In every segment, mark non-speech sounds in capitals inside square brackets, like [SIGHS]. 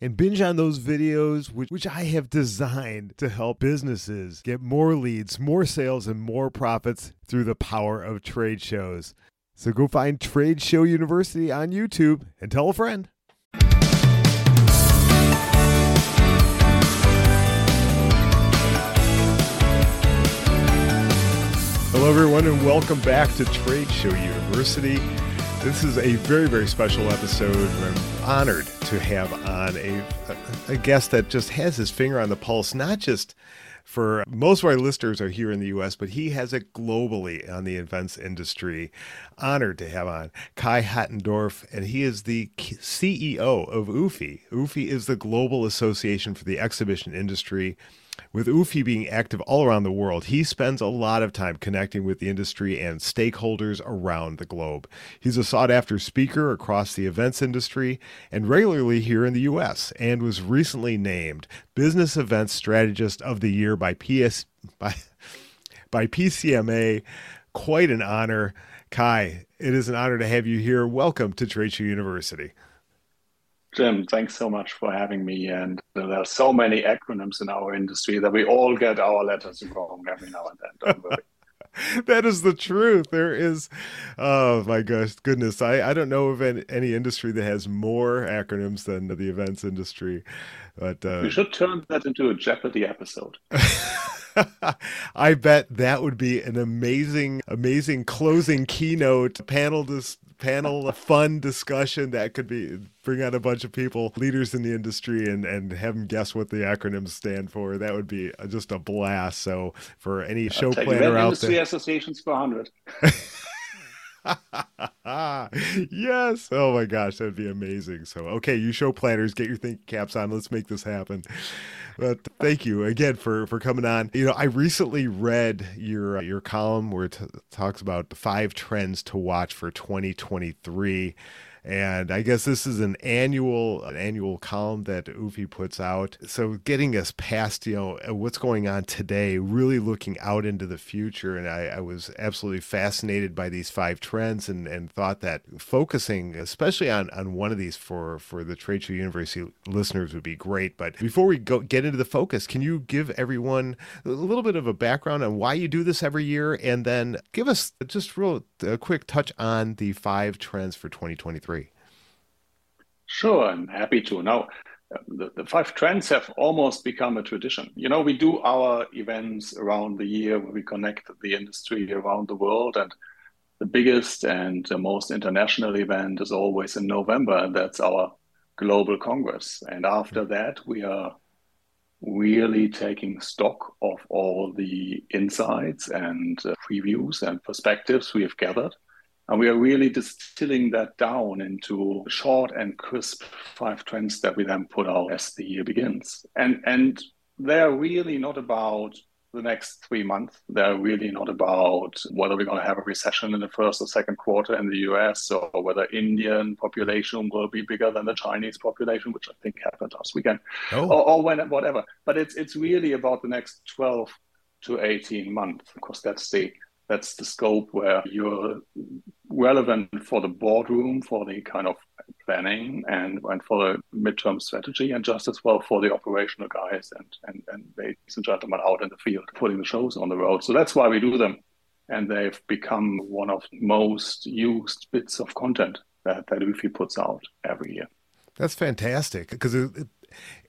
and binge on those videos, which, which I have designed to help businesses get more leads, more sales, and more profits through the power of trade shows. So go find Trade Show University on YouTube and tell a friend. Hello, everyone, and welcome back to Trade Show University. This is a very, very special episode. I'm honored to have on a, a, guest that just has his finger on the pulse, not just for most of our listeners are here in the US, but he has it globally on the events industry. Honored to have on Kai Hattendorf, and he is the CEO of UFI. UFI is the Global Association for the Exhibition Industry with UFI being active all around the world, he spends a lot of time connecting with the industry and stakeholders around the globe. He's a sought after speaker across the events industry and regularly here in the US, and was recently named Business Events Strategist of the Year by PS by [LAUGHS] by PCMA. Quite an honor. Kai, it is an honor to have you here. Welcome to Trade Show University. Jim, thanks so much for having me. And there are so many acronyms in our industry that we all get our letters wrong every now and then. Don't worry. [LAUGHS] that is the truth. There is, oh my gosh, goodness. I, I don't know of any, any industry that has more acronyms than the events industry. But uh, we should turn that into a Jeopardy episode. [LAUGHS] I bet that would be an amazing, amazing closing keynote panel dis- panel, a fun discussion that could be bring out a bunch of people, leaders in the industry, and and have them guess what the acronyms stand for. That would be just a blast. So for any show planner out industry there, associations for hundred. [LAUGHS] [LAUGHS] yes. Oh my gosh, that'd be amazing. So, okay, you show planners, get your thinking caps on. Let's make this happen. But thank you again for for coming on. You know, I recently read your uh, your column where it talks about the five trends to watch for 2023 and I guess this is an annual an annual column that UFI puts out. So getting us past you know uh, what's going on today, really looking out into the future, and I, I was absolutely fascinated by these five trends, and, and thought that focusing especially on on one of these for for the Trade Show University listeners would be great. But before we go get into the focus, can you give everyone a little bit of a background on why you do this every year, and then give us just real a quick touch on the five trends for 2023? Sure, I'm happy to. Now, the, the, five trends have almost become a tradition. You know, we do our events around the year where we connect the industry around the world. And the biggest and the most international event is always in November, and that's our Global Congress. And after that, we are really taking stock of all the insights and uh, previews and perspectives we have gathered and we are really distilling that down into short and crisp five trends that we then put out as the year begins. And and they're really not about the next three months. They're really not about whether we're going to have a recession in the first or second quarter in the US or whether Indian population will be bigger than the Chinese population, which I think happened last weekend, oh. or, or when whatever. But it's it's really about the next 12 to 18 months because that's the that's the scope where you're relevant for the boardroom, for the kind of planning and, and for the midterm strategy, and just as well for the operational guys and, and, and ladies and gentlemen out in the field putting the shows on the road. So that's why we do them. And they've become one of the most used bits of content that, that UFI puts out every year. That's fantastic because it, it,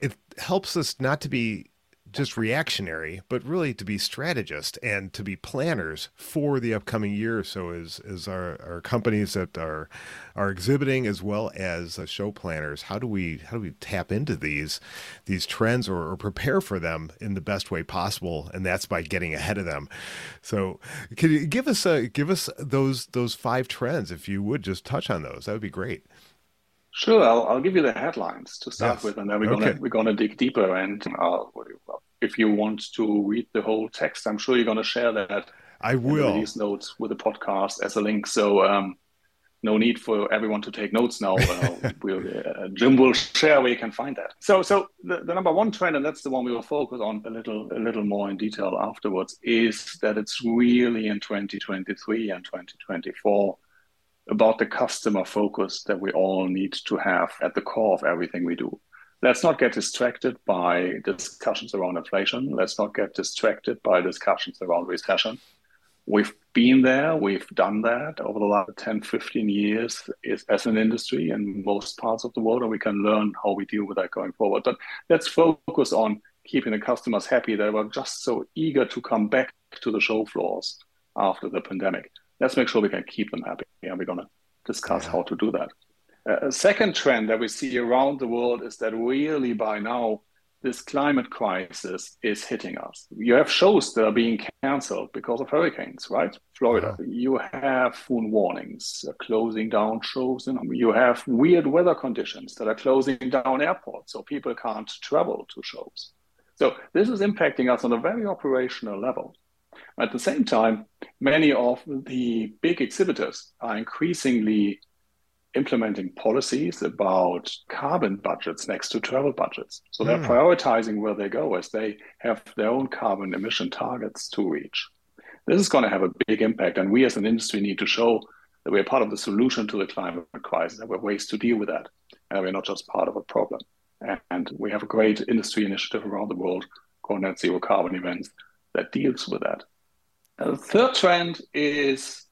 it helps us not to be just reactionary, but really to be strategists and to be planners for the upcoming year. So as as our, our companies that are are exhibiting as well as show planners, how do we how do we tap into these these trends or, or, prepare for them in the best way possible? And that's by getting ahead of them. So can you give us a, give us those those five trends if you would just touch on those? That would be great. Sure, I'll, I'll give you the headlines to start yes. with, and then we're okay. gonna we're gonna dig deeper. And uh, if you want to read the whole text, I'm sure you're gonna share that. I will. These notes with the podcast as a link. So um, no need for everyone to take notes now. Uh, [LAUGHS] we'll, uh, Jim will share where you can find that. So, so the, the, number one trend, and that's the one we will focus on a little, a little more in detail afterwards, is that it's really in 2023 and 2024 about the customer focus that we all need to have at the core of everything we do. Let's not get distracted by discussions around inflation. Let's not get distracted by discussions around recession We've been there, we've done that over the last 10, 15 years as an industry in most parts of the world, and we can learn how we deal with that going forward. But let's focus on keeping the customers happy. They were just so eager to come back to the show floors after the pandemic. Let's make sure we can keep them happy, and we're going to discuss yeah. how to do that. Uh, a second trend that we see around the world is that really by now this climate crisis is hitting us. You have shows that are being canceled because of hurricanes, right? Florida. Yeah. You have phone warnings, uh, closing down shows, and you have weird weather conditions that are closing down airports, so people can't travel to shows. So this is impacting us on a very operational level. At the same time, many of the big exhibitors are increasingly implementing policies about carbon budgets next to travel budgets. So they're mm. prioritizing where they go as they have their own carbon emission targets to reach. This is going to have a big impact, and we as an industry need to show that we're part of the solution to the climate crisis, and we're ways to deal with that, and we're not just part of a problem. And we have a great industry initiative around the world called Net Zero Carbon Events that deals with that. The third trend is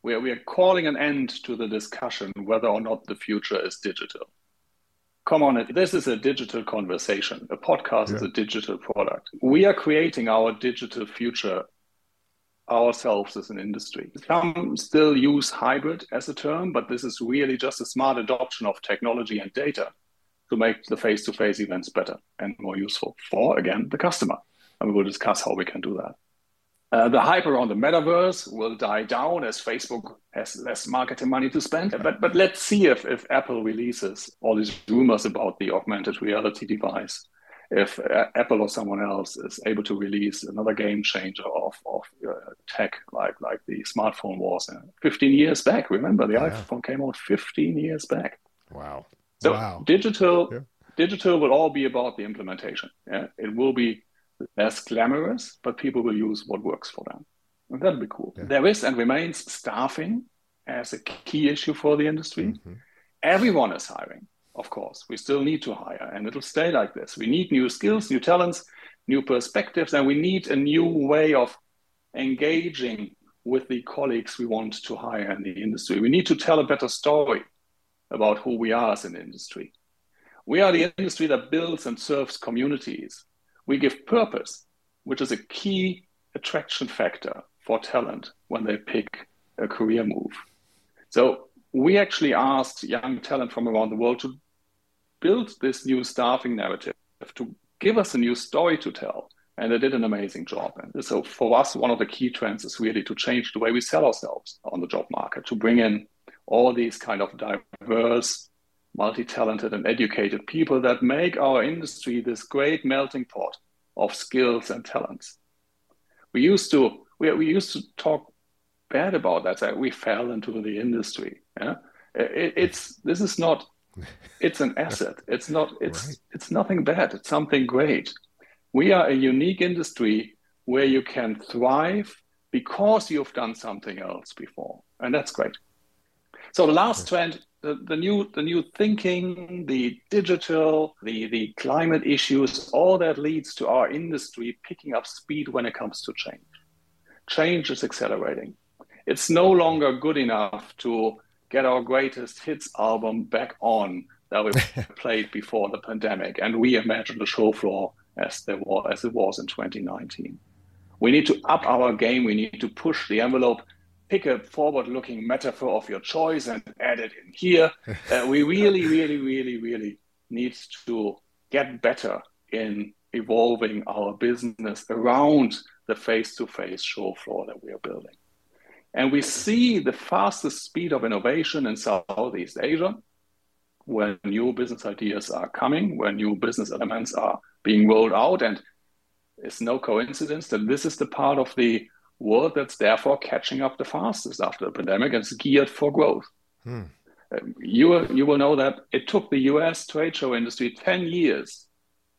where we are calling an end to the discussion whether or not the future is digital. Come on, this is a digital conversation. A podcast yeah. is a digital product. We are creating our digital future ourselves as an industry. Some still use hybrid as a term, but this is really just a smart adoption of technology and data to make the face to face events better and more useful for, again, the customer. And we will discuss how we can do that. Uh, the hype around the metaverse will die down as Facebook has less marketing money to spend. But but let's see if, if Apple releases all these rumors about the augmented reality device. If uh, Apple or someone else is able to release another game changer of, of uh, tech like like the smartphone was uh, 15 years back. Remember, the yeah. iPhone came out 15 years back. Wow. So wow. digital yeah. digital will all be about the implementation. Yeah, it will be less glamorous, but people will use what works for them. And that'll be cool. Yeah. There is and remains staffing as a key issue for the industry. Mm-hmm. Everyone is hiring, of course. We still need to hire, and it'll stay like this. We need new skills, new talents, new perspectives, and we need a new way of engaging with the colleagues we want to hire in the industry. We need to tell a better story about who we are as an industry. We are the industry that builds and serves communities we give purpose, which is a key attraction factor for talent when they pick a career move. So we actually asked young talent from around the world to build this new staffing narrative, to give us a new story to tell. And they did an amazing job. And so for us, one of the key trends is really to change the way we sell ourselves on the job market, to bring in all these kind of diverse multi-talented and educated people that make our industry this great melting pot of skills and talents. We used to we, we used to talk bad about that. That we fell into the industry. Yeah? It, it's this is not. [LAUGHS] It's an asset. It's not. It's right. it's nothing bad. It's something great. We are a unique industry where you can thrive because you've done something else before, and that's great. So the last trend the, the new the new thinking, the digital, the the climate issues, all that leads to our industry picking up speed when it comes to change. Change is accelerating. It's no longer good enough to get our greatest hits album back on that we [LAUGHS] played before the pandemic and reimagine the show floor as there was as it was in 2019. We need to up our game. We need to push the envelope pick a forward looking metaphor of your choice and add it in here. Uh, we really, [LAUGHS] really, really, really need to get better in evolving our business around the face to face show floor that we are building. And we see the fastest speed of innovation in Southeast Asia. where new business ideas are coming, where new business elements are being rolled out. And it's no coincidence that this is the part of the world that's therefore catching up the fastest after the pandemic and is geared for growth. Hmm. Um, you, you will know that it took the US trade show industry 10 years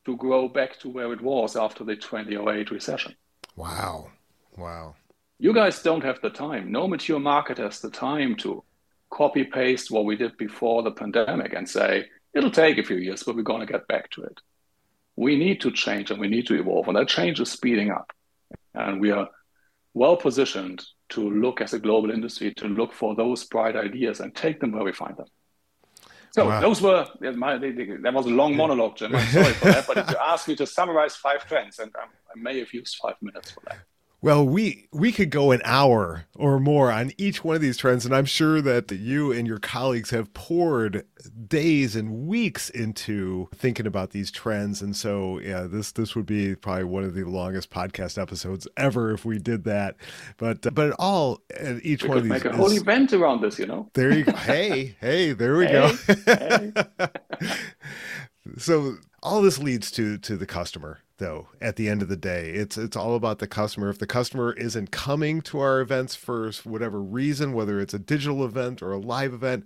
to grow back to where it was after the 2008 recession. Wow. Wow. You guys don't have the time. No mature market has the time to copy paste what we did before the pandemic and say, it'll take a few years, but we're going to get back to it. We need to change and we need to evolve. And that change is speeding up. And we are well positioned to look as a global industry to look for those bright ideas and take them where we find them. So wow. those were my, that was a long monologue, Jim. I'm sorry for that, but if you asked me to summarize five trends, and um, I may have used five minutes for that. Well, we we could go an hour or more on each one of these trends, and I'm sure that you and your colleagues have poured days and weeks into thinking about these trends. And so, yeah, this this would be probably one of the longest podcast episodes ever if we did that. But but all each we one of these make a is, whole event around this, you know. There you go. hey, hey, there we hey, go. hey. [LAUGHS] so all this leads to to the customer though at the end of the day. It's it's all about the customer. If the customer isn't coming to our events for whatever reason whether it's a digital event or a live event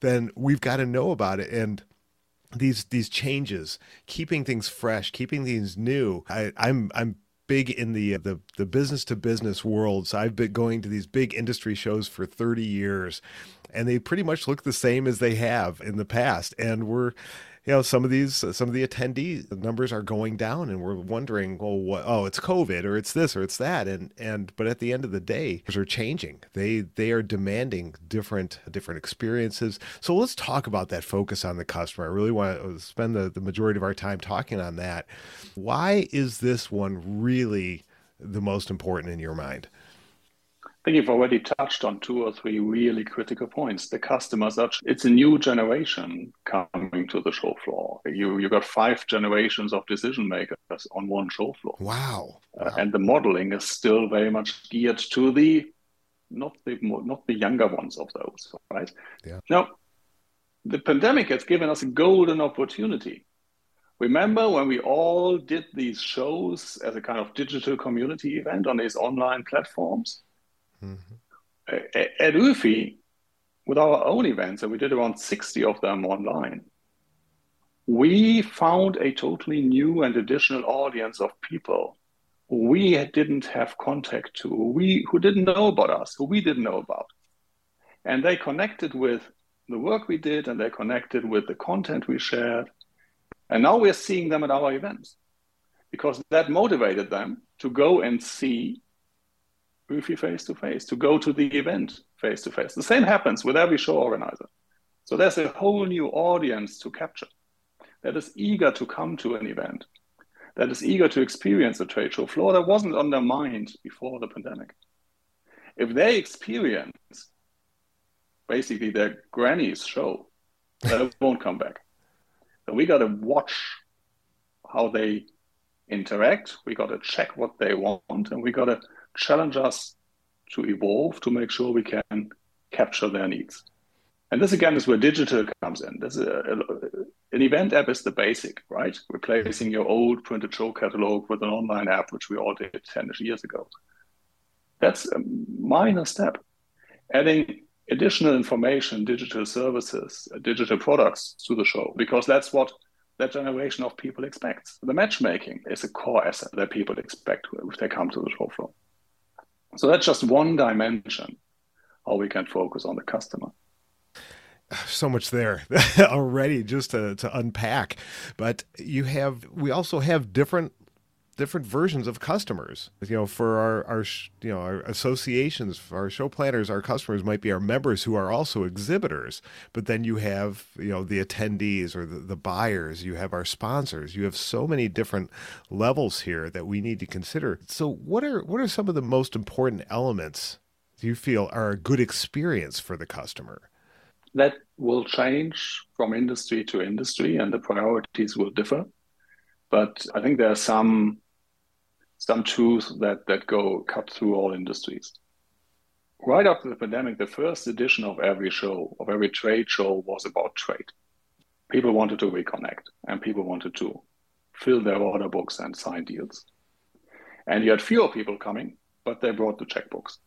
then we've got to know about it. And these these changes keeping things fresh keeping things new I, i'm i'm big in the the the business to business world. So I've been going to these big industry shows for 30 years and they pretty much look the same as they have in the past. And we're you know some of these uh, some of the attendee numbers are going down and we're wondering well what oh it's covid or it's this or it's that. And and but at the end of the day are changing. They they are demanding different different experiences. So let's talk about that focus on the customer. I really want to spend the, the majority of our time talking on that. Why is this one really the most important in your mind think you've already touched on two or three really critical points. The customers are, it's a new generation coming to the show floor. You, you got five generations of decision makers on one show floor. Wow. wow. Uh, and the modeling is still very much geared to the, not the, not the younger ones of those, right? Yeah. Now, the pandemic has given us a golden opportunity. Remember when we all did these shows as a kind of digital community event on these online platforms? Mm-hmm. At UFI, with our own events, and we did around 60 of them online, we found a totally new and additional audience of people we didn't have contact to, we, who didn't know about us, who we didn't know about. And they connected with the work we did and they connected with the content we shared. And now we're seeing them at our events because that motivated them to go and see UFI face to face, to go to the event face to face. The same happens with every show organizer. So there's a whole new audience to capture that is eager to come to an event, that is eager to experience a trade show floor that wasn't on their mind before the pandemic. If they experience basically their granny's show, they won't come back. So we got to watch how they interact. We got to check what they want, and we got to challenge us to evolve to make sure we can capture their needs. And this again is where digital comes in. This is a, an event app is the basic, right? Replacing your old printed show catalog with an online app, which we all did 10 years ago. That's a minor step. Adding additional information, digital services, uh, digital products to the show, because that's what that generation of people expects. The matchmaking is a core asset that people expect if they come to the show floor. So that's just one dimension how we can focus on the customer. [SIGHS] So much there [LAUGHS] already just to, to unpack. But you have, we also have different different versions of customers. You know, for our, our you know our associations, our show planners, our customers might be our members who are also exhibitors. But then you have you know the attendees or the, the buyers. You have our sponsors. You have so many different levels here that we need to consider. So what are what are some of the most important elements do you feel are a good experience for the customer? That will change from industry to industry, and the priorities will differ. But I think there are some some truths that, that go cut through all industries. Right after the pandemic, the first edition of every show, of every trade show, was about trade. people wanted to reconnect and people wanted to fill their order books and sign deals. And you had fewer people coming, but they brought the checkbooks.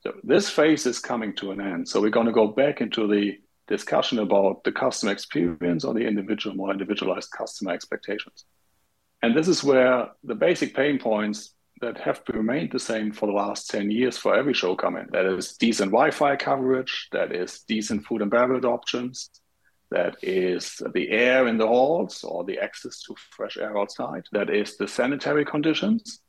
So this phase is coming to an end. So we're going to go back into the discussion about the customer experience or the individual, more individualized customer expectations. And this is where the basic pain points that have remained the same for the last 10 years for every show come in. That is decent Wi Fi coverage, that is decent food and beverage options, that is the air in the halls or the access to fresh air outside, that is the sanitary conditions.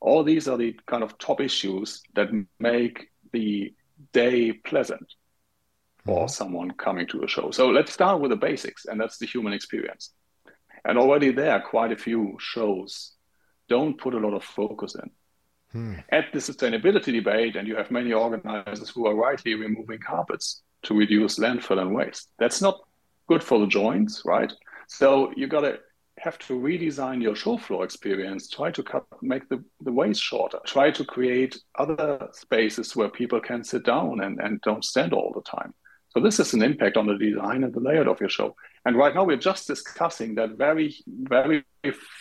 All these are the kind of top issues that make the day pleasant for mm-hmm. someone coming to a show. So let's start with the basics, and that's the human experience. And already there, quite a few shows don't put a lot of focus in. Hmm. At the sustainability debate, and you have many organizers who are rightly removing carpets to reduce landfill and waste. That's not good for the joints, right? So you got to have to redesign your show floor experience, try to cut, make the, the ways shorter, try to create other spaces where people can sit down and, and don't stand all the time. So this is an impact on the design and the layout of your show. And right now we're just discussing that very, very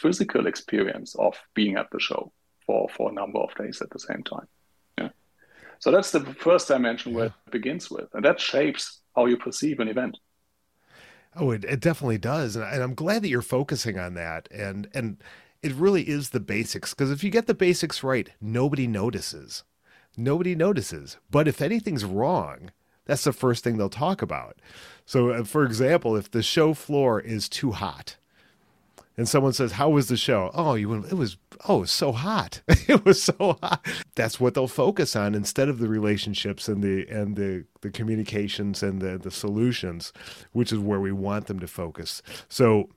physical experience of being at the show for, for a number of days at the same time. Yeah. So that's the first dimension where it begins with. And that shapes how you perceive an event. Oh, it, it definitely does. And, and I'm glad that you're focusing on that. And and it really is the basics. Because if you get the basics right, nobody notices. Nobody notices. But if anything's wrong, that's the first thing they'll talk about. So, uh, for example, if the show floor is too hot, and someone says, "How was the show?" Oh, you went, it was oh, so hot. [LAUGHS] it was so hot. That's what they'll focus on instead of the relationships and the and the the communications and the the solutions, which is where we want them to focus. So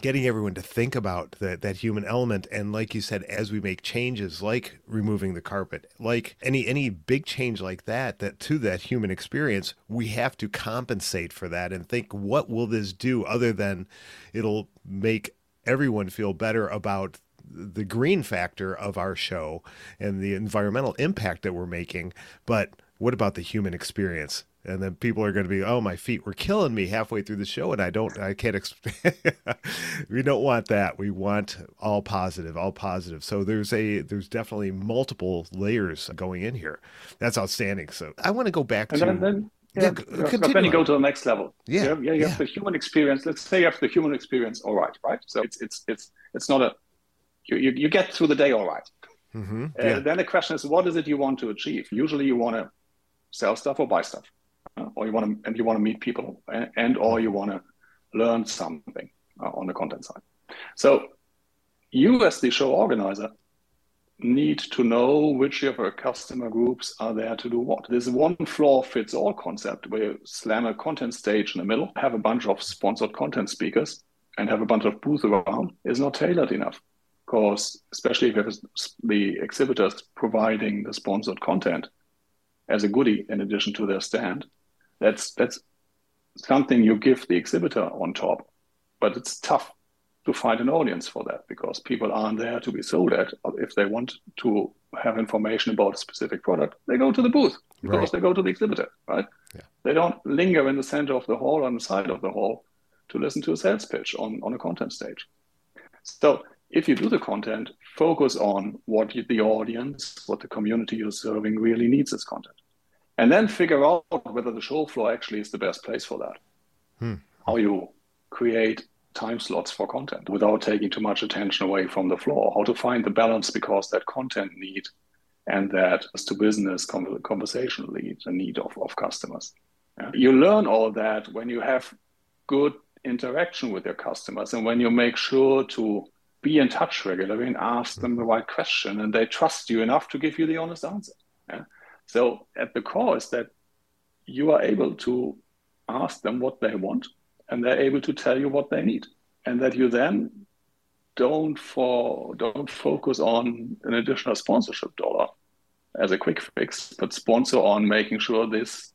getting everyone to think about that that human element. And like you said as we make changes like removing the carpet like any any big change like that that to that human experience we have to compensate for that and think what will this do other than it'll make everyone feel better about the green factor of our show and the environmental impact that we're making. But what about the human experience and then people are going to be oh my feet were killing me halfway through the show and i don't i can't exp- [LAUGHS] we don't want that. We want all positive all positive. So there's a there's definitely multiple layers going in here. That's outstanding. So i want to go back and to then, then yeah, yeah then you go to the next level. Yeah you have, yeah, you have the human experience. Let's say you have the human experience all right right? So it's it's it's it's not a you you, you get through the day all right. Mm-hmm. uh, then the question is what is it you want to achieve? Usually you want to sell stuff or buy stuff or you want to and you want to meet people and, and or you want to learn something uh, on the content side. So you as the show organizer need to know which of your customer groups are there to do what. This one floor fits all concept where you slam a content stage in the middle, have a bunch of sponsored content speakers, and have a bunch of booths around is not tailored enough. Because especially if the exhibitors providing the sponsored content as a goodie in addition to their stand, that's that's something you give the exhibitor on top, but it's tough to find an audience for that because people aren't there to be sold at. If they want to have information about a specific product, they go to the booth because right. they go to the exhibitor, right? Yeah. They don't linger in the center of the hall on the side of the hall to listen to a sales pitch on, on a content stage. So if you do the content, focus on what the audience, what the community you're serving really needs as content and then figure out whether the show floor actually is the best place for that. Hmm. How you create time slots for content without taking too much attention away from the floor. How to find the balance because that content need and that as to business conversation lead the need of, of customers. Yeah. You learn all that when you have good interaction with your customers and when you make sure to be in touch regularly and ask them the right question and they trust you enough to give you the honest answer. Yeah? So at the core is that you are able to ask them what they want and they're able to tell you what they need. And that you then don't for don't focus on an additional sponsorship dollar as a quick fix, but sponsor on making sure this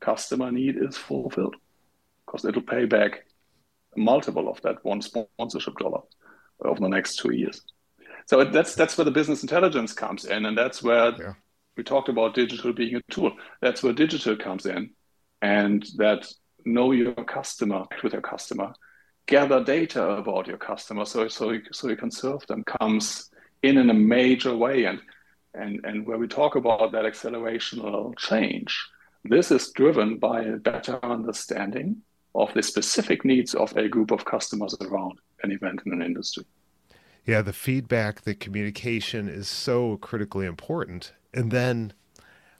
customer need is fulfilled. Because it'll pay back multiple of that one sponsorship dollar over the next two years. So that's that's where the business intelligence comes in, and that's where yeah we talked about digital being a tool. That's where digital comes in, and that know your customer with your customer, gather data about your customer so so you, so you can serve them comes in in a major way and and and where we talk about that accelerational change this is driven by a better understanding of the specific needs of a group of customers around an event in an industry yeah the feedback the communication is so critically important. And then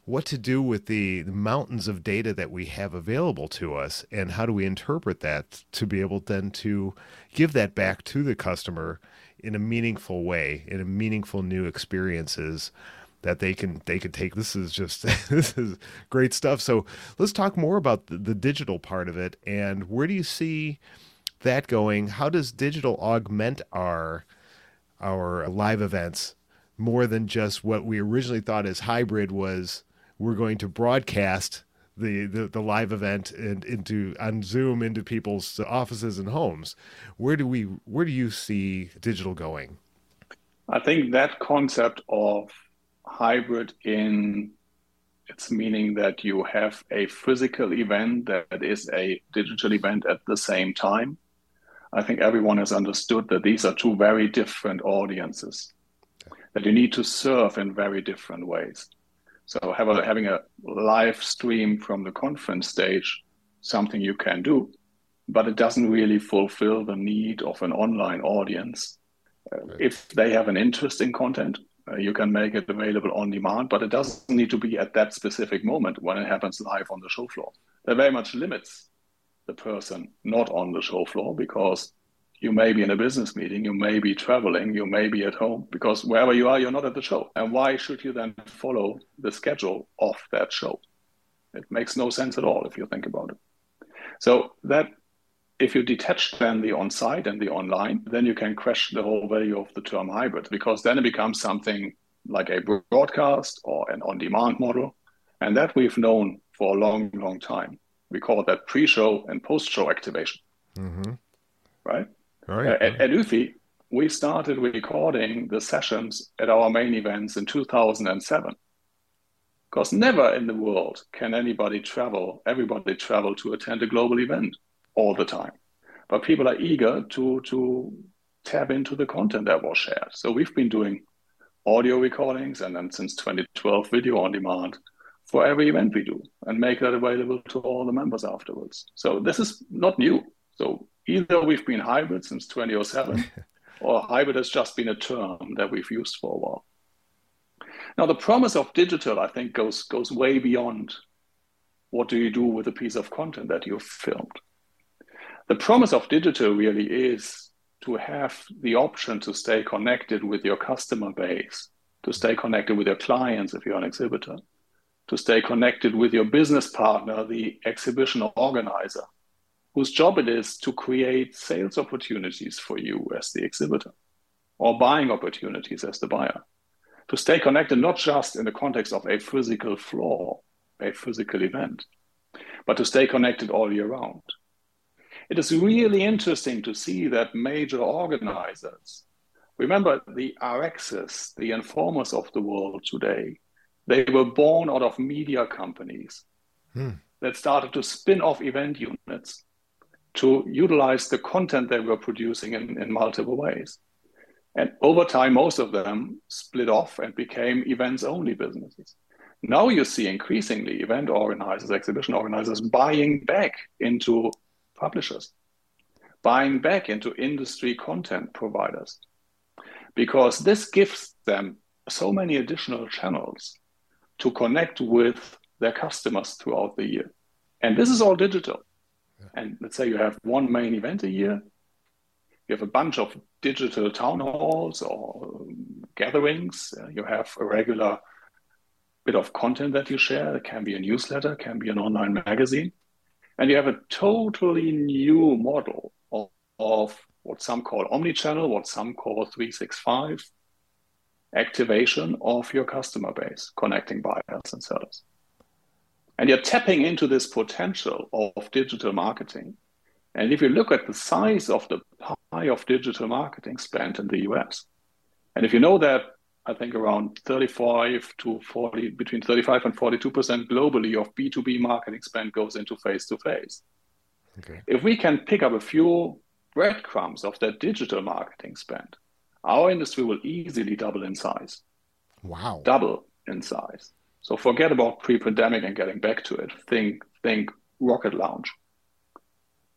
what to do with the, the, mountains of data that we have available to us and how do we interpret that to be able then to give that back to the customer in a meaningful way in a meaningful new experiences that they can they can take. This is just [LAUGHS] this is great stuff. So let's talk more about the, the digital part of it. And where do you see that going? How does digital augment our our live events more than just what we originally thought as hybrid was we're going to broadcast the, the, the live event and into on Zoom into people's offices and homes. Where do we where do you see digital going? I think that concept of hybrid in its meaning that you have a physical event that is a digital event at the same time. I think everyone has understood that these are two very different audiences that you need to serve in very different ways. So have a, having a live stream from the conference stage, something you can do, but it doesn't really fulfill the need of an online audience. Uh, if they have an interest in content, uh, you can make it available on demand, but it doesn't need to be at that specific moment when it happens live on the show floor. That very much limits the person not on the show floor because you may be in a business meeting, you may be traveling, you may be at home, because wherever you are, you're not at the show. And why should you then follow the schedule of that show? It makes no sense at all if you think about it. So that if you detach then the on-site and the online, then you can question the whole value of the term hybrid, because then it becomes something like a broadcast or an on-demand model. And that we've known for a long, long time. We call that pre-show and post-show activation. Mm-hmm. Right? Right. Uh, at, at UFI, we started recording the sessions at our main events in 2007. Because never in the world can anybody travel, everybody travel to attend a global event all the time. But people are eager to, to tap into the content that was shared. So we've been doing audio recordings and then since 2012, video on demand for every event we do and make that available to all the members afterwards. So this is not new. So either we've been hybrid since 2007 [LAUGHS] or hybrid has just been a term that we've used for a while. Now, the promise of digital, I think, goes, goes way beyond what do you do with a piece of content that you've filmed. The promise of digital really is to have the option to stay connected with your customer base, to stay connected with your clients if you're an exhibitor, to stay connected with your business partner, the exhibition organizer, whose job it is to create sales opportunities for you as the exhibitor or buying opportunities as the buyer. To stay connected, not just in the context of a physical floor, a physical event, but to stay connected all year round. It is really interesting to see that major organizers, remember the RXs, the Informas of the world today, they were born out of media companies hmm. that started to spin off event units to utilize the content they were producing in, in multiple ways. And over time, most of them split off and became events only businesses. Now you see increasingly event organizers, exhibition organizers buying back into publishers, buying back into industry content providers, because this gives them so many additional channels to connect with their customers throughout the year. And this is all digital. And let's say you have one main event a year, you have a bunch of digital town halls or gatherings, uh, you have a regular bit of content that you share. It can be a newsletter, can be an online magazine. And you have a totally new model of, of what some call omnichannel, what some call 365 activation of your customer base, connecting buyers and sellers. And you're tapping into this potential of digital marketing. And if you look at the size of the pie of digital marketing spent in the US, and if you know that I think around 35 to 40, between 35 and 42% globally of B2B marketing spend goes into face to face. Okay. If we can pick up a few breadcrumbs of that digital marketing spend, our industry will easily double in size. Wow. Double in size. So forget about pre-pandemic and getting back to it. Think think rocket launch.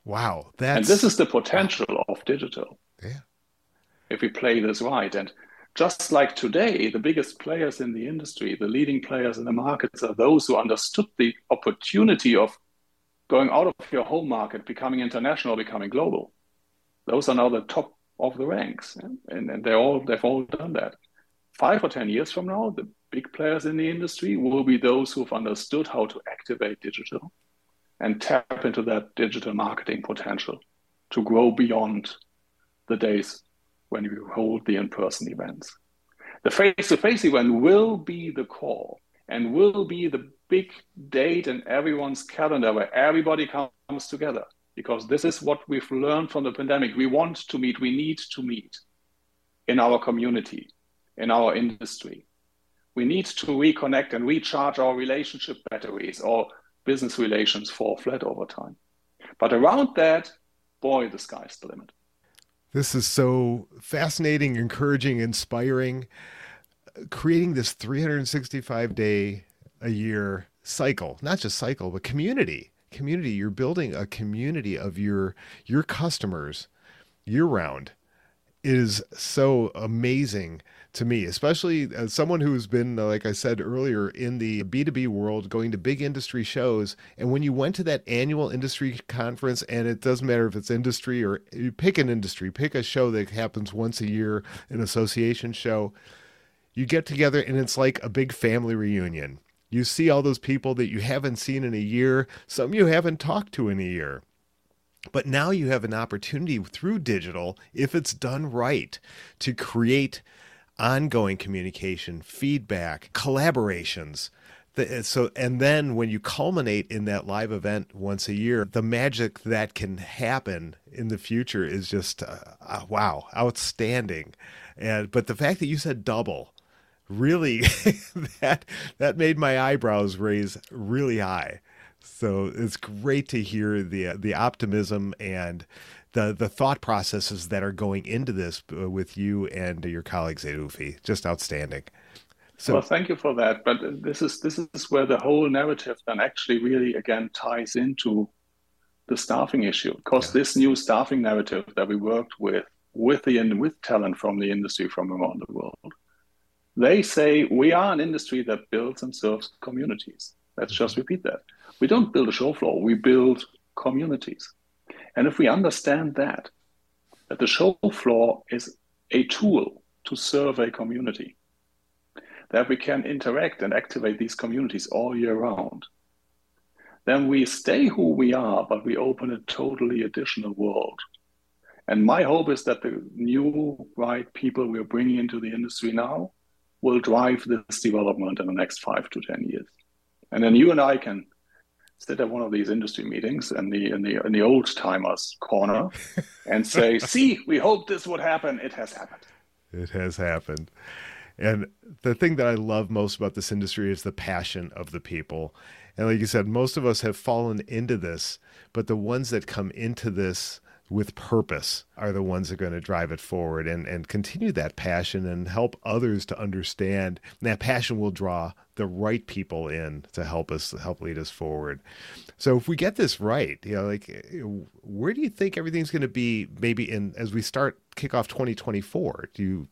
Wow. That's and this is the potential of digital. Yeah. If we play this right. And just like today, the biggest players in the industry, the leading players in the markets are those who understood the opportunity of going out of your home market, becoming international, becoming global. Those are now the top of the ranks. And, and they're all they've all done that. Five or ten years from now, the big players in the industry will be those who've understood how to activate digital and tap into that digital marketing potential to grow beyond the days when you hold the in-person events. The face-to-face event will be the core and will be the big date in everyone's calendar where everybody comes together because this is what we've learned from the pandemic. We want to meet, we need to meet in our community, in our industry. We need to reconnect and recharge our relationship batteries or business relations fall flat over time. But around that, boy, the sky's the limit. This is so fascinating, encouraging, inspiring. Creating this 365 day a year cycle, not just cycle, but community. Community. You're building a community of your your customers year round is so amazing to me, especially as someone who's been, like I said earlier, in the B2B world, going to big industry shows. And when you went to that annual industry conference, and it doesn't matter if it's industry or you pick an industry, pick a show that happens once a year, an association show, you get together and it's like a big family reunion. You see all those people that you haven't seen in a year, some you haven't talked to in a year. But now you have an opportunity through digital, if it's done right, to create ongoing communication, feedback, collaborations. So, and then when you culminate in that live event once a year, the magic that can happen in the future is just uh, uh, wow, outstanding. And but the fact that you said double, really, [LAUGHS] that that made my eyebrows raise really high. So it's great to hear the the optimism and the the thought processes that are going into this uh, with you and your colleagues at UFI. Just outstanding. So, well, thank you for that. But this is this is where the whole narrative then actually really again ties into the staffing issue, because yeah. this new staffing narrative that we worked with with the with talent from the industry from around the world, they say we are an industry that builds and serves communities. Let's mm-hmm. just repeat that. We don't build a show floor; we build communities. And if we understand that, that the show floor is a tool to serve a community, that we can interact and activate these communities all year round, then we stay who we are, but we open a totally additional world. And my hope is that the new right people we're bringing into the industry now will drive this development in the next five to 10 years. And then you and I can sit at one of these industry meetings in the in the in the old timers corner [LAUGHS] and say, "See, we hope this would happen. It has happened." It has happened. And the thing that I love most about this industry is the passion of the people. And like you said, most of us have fallen into this, but the ones that come into this with purpose are the ones that are going to drive it forward and, and continue that passion and help others to understand. And that passion will draw the right people in to help us help lead us forward. So if we get this right, you know, like where do you think everything's going to be maybe in as we start kick off 2024? Do you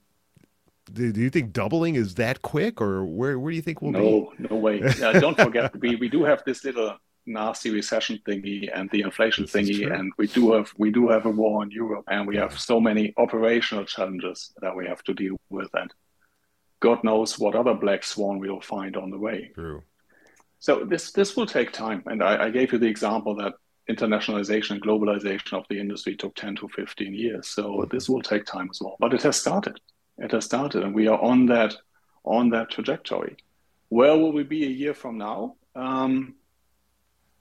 do, you think doubling is that quick or where, where do you think we'll no, be? No, no way. Uh, don't forget, we, we do have this little nasty recession thingy and the inflation thingy, and we do have we do have a war in Europe, and we yeah. have so many operational challenges that we have to deal with, and God knows what other black swan we'll find on the way. True. So this this will take time, and I, I gave you the example that internationalization and globalization of the industry took 10 to 15 years. So mm-hmm. this will take time as well. But it has started. It has started, and we are on that on that trajectory. Where will we be a year from now? Um,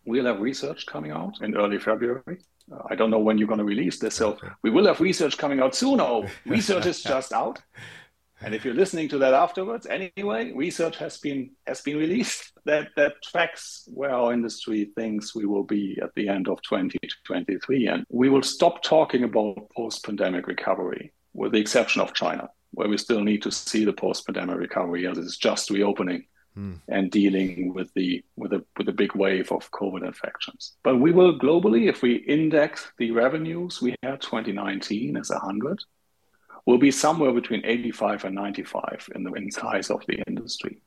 we'll have research coming out in early February. Uh, I don't know when you're going to release this, so we will have research coming out soon. Oh, research is just out. And if you're listening to that afterwards, anyway, research has been has been released [LAUGHS] that that tracks where our industry thinks we will be at the end of 2023, and we will stop talking about post-pandemic recovery, with the exception of China, where we still need to see the post-pandemic recovery as it's just reopening mm. and dealing with the with a with a big wave of COVID infections. But we will globally, if we index the revenues we had 2019 as 100, will be somewhere between 85 and 95 in the in size of the industry.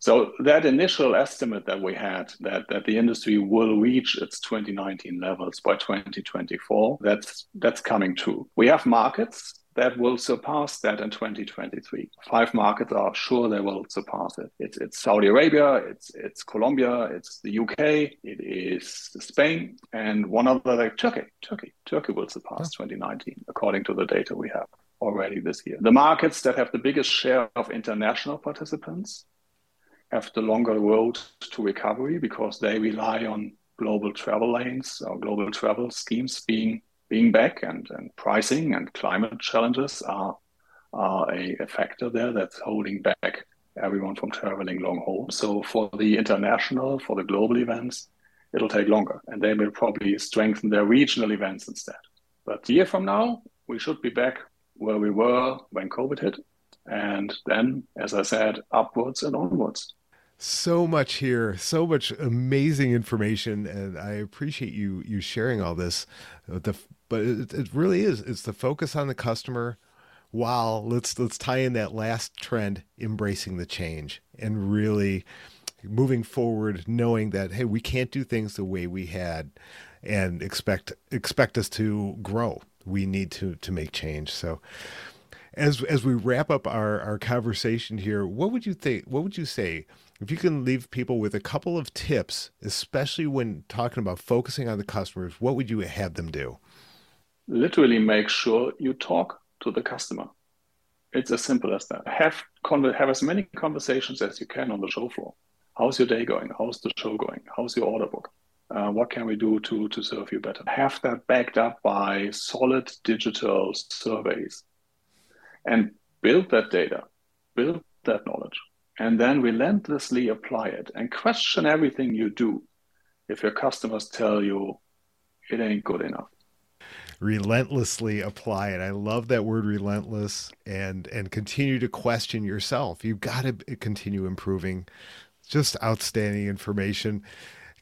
So that initial estimate that we had that, that the industry will reach its 2019 levels by 2024, that's that's coming true. We have markets that will surpass that in 2023. Five markets are sure they will surpass it. It's, it's Saudi Arabia, it's it's Colombia, it's the UK, it is Spain, and one other like Turkey. Turkey. Turkey will surpass 2019 according to the data we have already this year. The markets that have the biggest share of international participants have the longer road to recovery because they rely on global travel lanes or global travel schemes being being back and, and pricing and climate challenges are, are a, a factor there that's holding back everyone from traveling long haul. So for the international, for the global events, it'll take longer and they will probably strengthen their regional events instead. But a year from now, we should be back where we were when COVID hit. And then, as I said, upwards and onwards so much here so much amazing information and i appreciate you you sharing all this the but it, it really is. It's the focus on the customer while let's let's tie in that last trend embracing the change and really moving forward knowing that hey we can't do things the way we had and expect expect us to grow. We need to to make change. So as as we wrap up our our conversation here what would you think what would you say? If you can leave people with a couple of tips, especially when talking about focusing on the customers, what would you have them do? Literally make sure you talk to the customer. It's as simple as that. Have have as many conversations as you can on the show floor. How's your day going? How's the show going? How's your order book? Uh, what can we do to, to serve you better? Have that backed up by solid digital surveys and build that data, build that knowledge and then relentlessly apply it and question everything you do if your customers tell you it ain't good enough relentlessly apply it. I love that word relentless and and continue to question yourself. You've got to continue improving. Just outstanding information.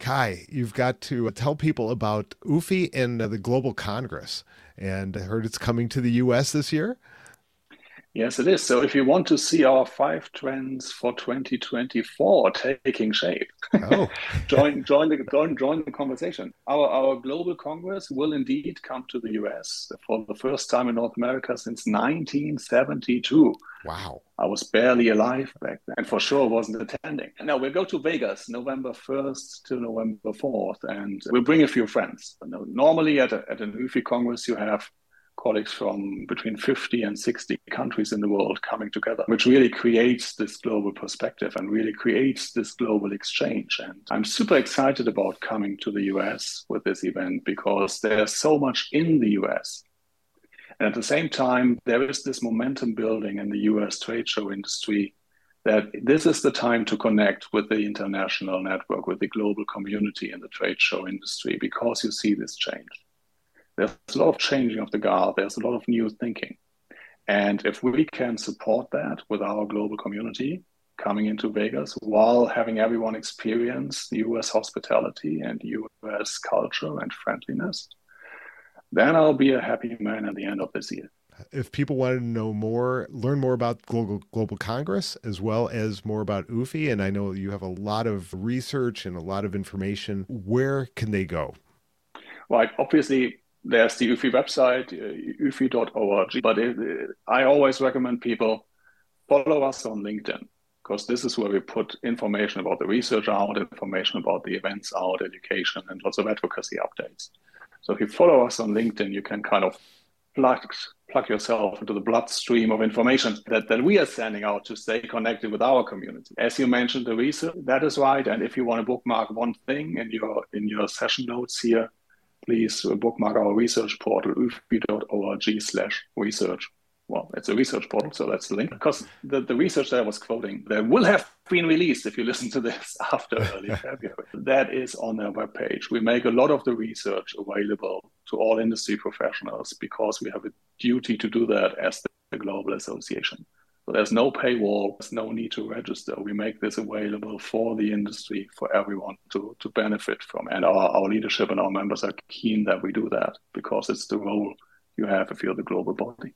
Kai you've got to uh, tell people about UFI and uh, the global congress. And i heard it's coming to the us this year Yes, it is. So if you want to see our five trends for 2024 taking shape, oh. [LAUGHS] join join the join, join the conversation. Our our global congress will indeed come to the US for the first time in North America since 1972. Wow. I was barely alive back then, and for sure wasn't attending. Now we'll go to Vegas November 1st to November 4th, and we'll bring a few friends. Normally at, a, at an UFI Congress, you have colleagues from between 50 and 60 countries in the world coming together, which really creates this global perspective and really creates this global exchange. And I'm super excited about coming to the US with this event because there's so much in the US. And at the same time, there is this momentum building in the US trade show industry that this is the time to connect with the international network, with the global community in the trade show industry, because you see this change. There's a lot of changing of the guard. There's a lot of new thinking. And if we can support that with our global community coming into Vegas while having everyone experience US hospitality and US culture and friendliness, then I'll be a happy man at the end of this year. If people wanted to know more, learn more about Global, Global Congress as well as more about UFI, and I know you have a lot of research and a lot of information, where can they go? Well, obviously, there's the UFI website, uh, ufi.org. But it, I always recommend people follow us on LinkedIn because this is where we put information about the research out, information about the events out, education, and lots of advocacy updates. So if you follow us on LinkedIn, you can kind of plug, plug yourself into the bloodstream of information that, that we are sending out to stay connected with our community. As you mentioned, the research, that is right. And if you want to bookmark one thing in your in your session notes here, please bookmark our research portal, ufi.org slash research. well, it's a research portal, so that's the link. Because the, the research that I was quoting that will have been released if you listen to this [LAUGHS] after early [LAUGHS] February. That is on our webpage. We make a lot of the research available to all industry professionals because we have a duty to do that as the global association. So there's no paywall, there's no need to register. We make this available for the industry, for everyone to, to benefit from. And our, our leadership and our members are keen that we do that because it's the role you have if you're the global body.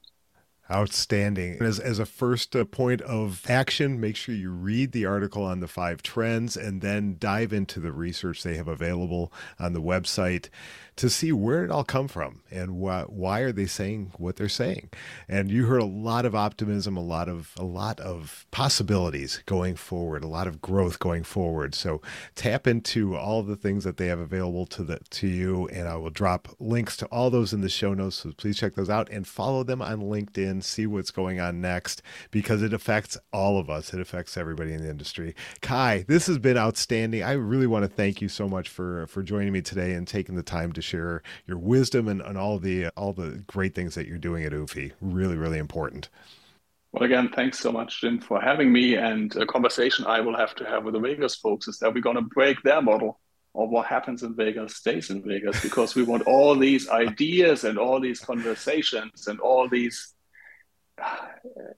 Outstanding. As, as a first uh, point of action, make sure you read the article on the five trends and then dive into the research they have available on the website to see where it all come from and wh- why are they saying what they're saying. And you heard a lot of optimism, a lot of a lot of possibilities going forward, a lot of growth going forward. So tap into all the things that they have available to the to you, and I will drop links to all those in the show notes. So please check those out and follow them on LinkedIn. See what's going on next because it affects all of us. It affects everybody in the industry. Kai, this has been outstanding. I really want to thank you so much for for joining me today and taking the time to share your wisdom and, and all the all the great things that you're doing at UFI. Really, really important. Well, again, thanks so much, Jim, for having me. And a conversation I will have to have with the Vegas folks is that we're going to break their model of what happens in Vegas stays in Vegas because we want all these ideas and all these conversations and all these uh,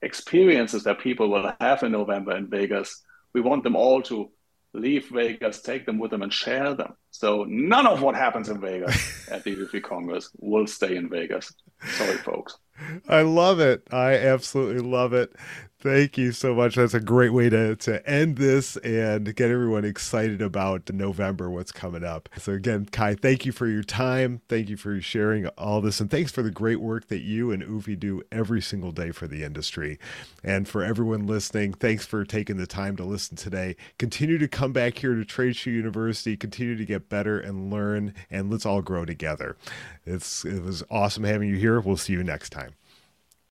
experiences that people will have in November in Vegas. We want them all to leave Vegas, take them with them, and share them. So none of what happens in Vegas [LAUGHS] at the UFI Congress will stay in Vegas. Sorry, folks. I love it. I absolutely love it. Thank you so much. That's a great way to, to end this and get everyone excited about November, what's coming up. So, again, Kai, thank you for your time. Thank you for sharing all this. And thanks for the great work that you and UFI do every single day for the industry. And for everyone listening, thanks for taking the time to listen today. Continue to come back here to Trade Show University, continue to get better and learn, and let's all grow together. It's, it was awesome having you here. We'll see you next time.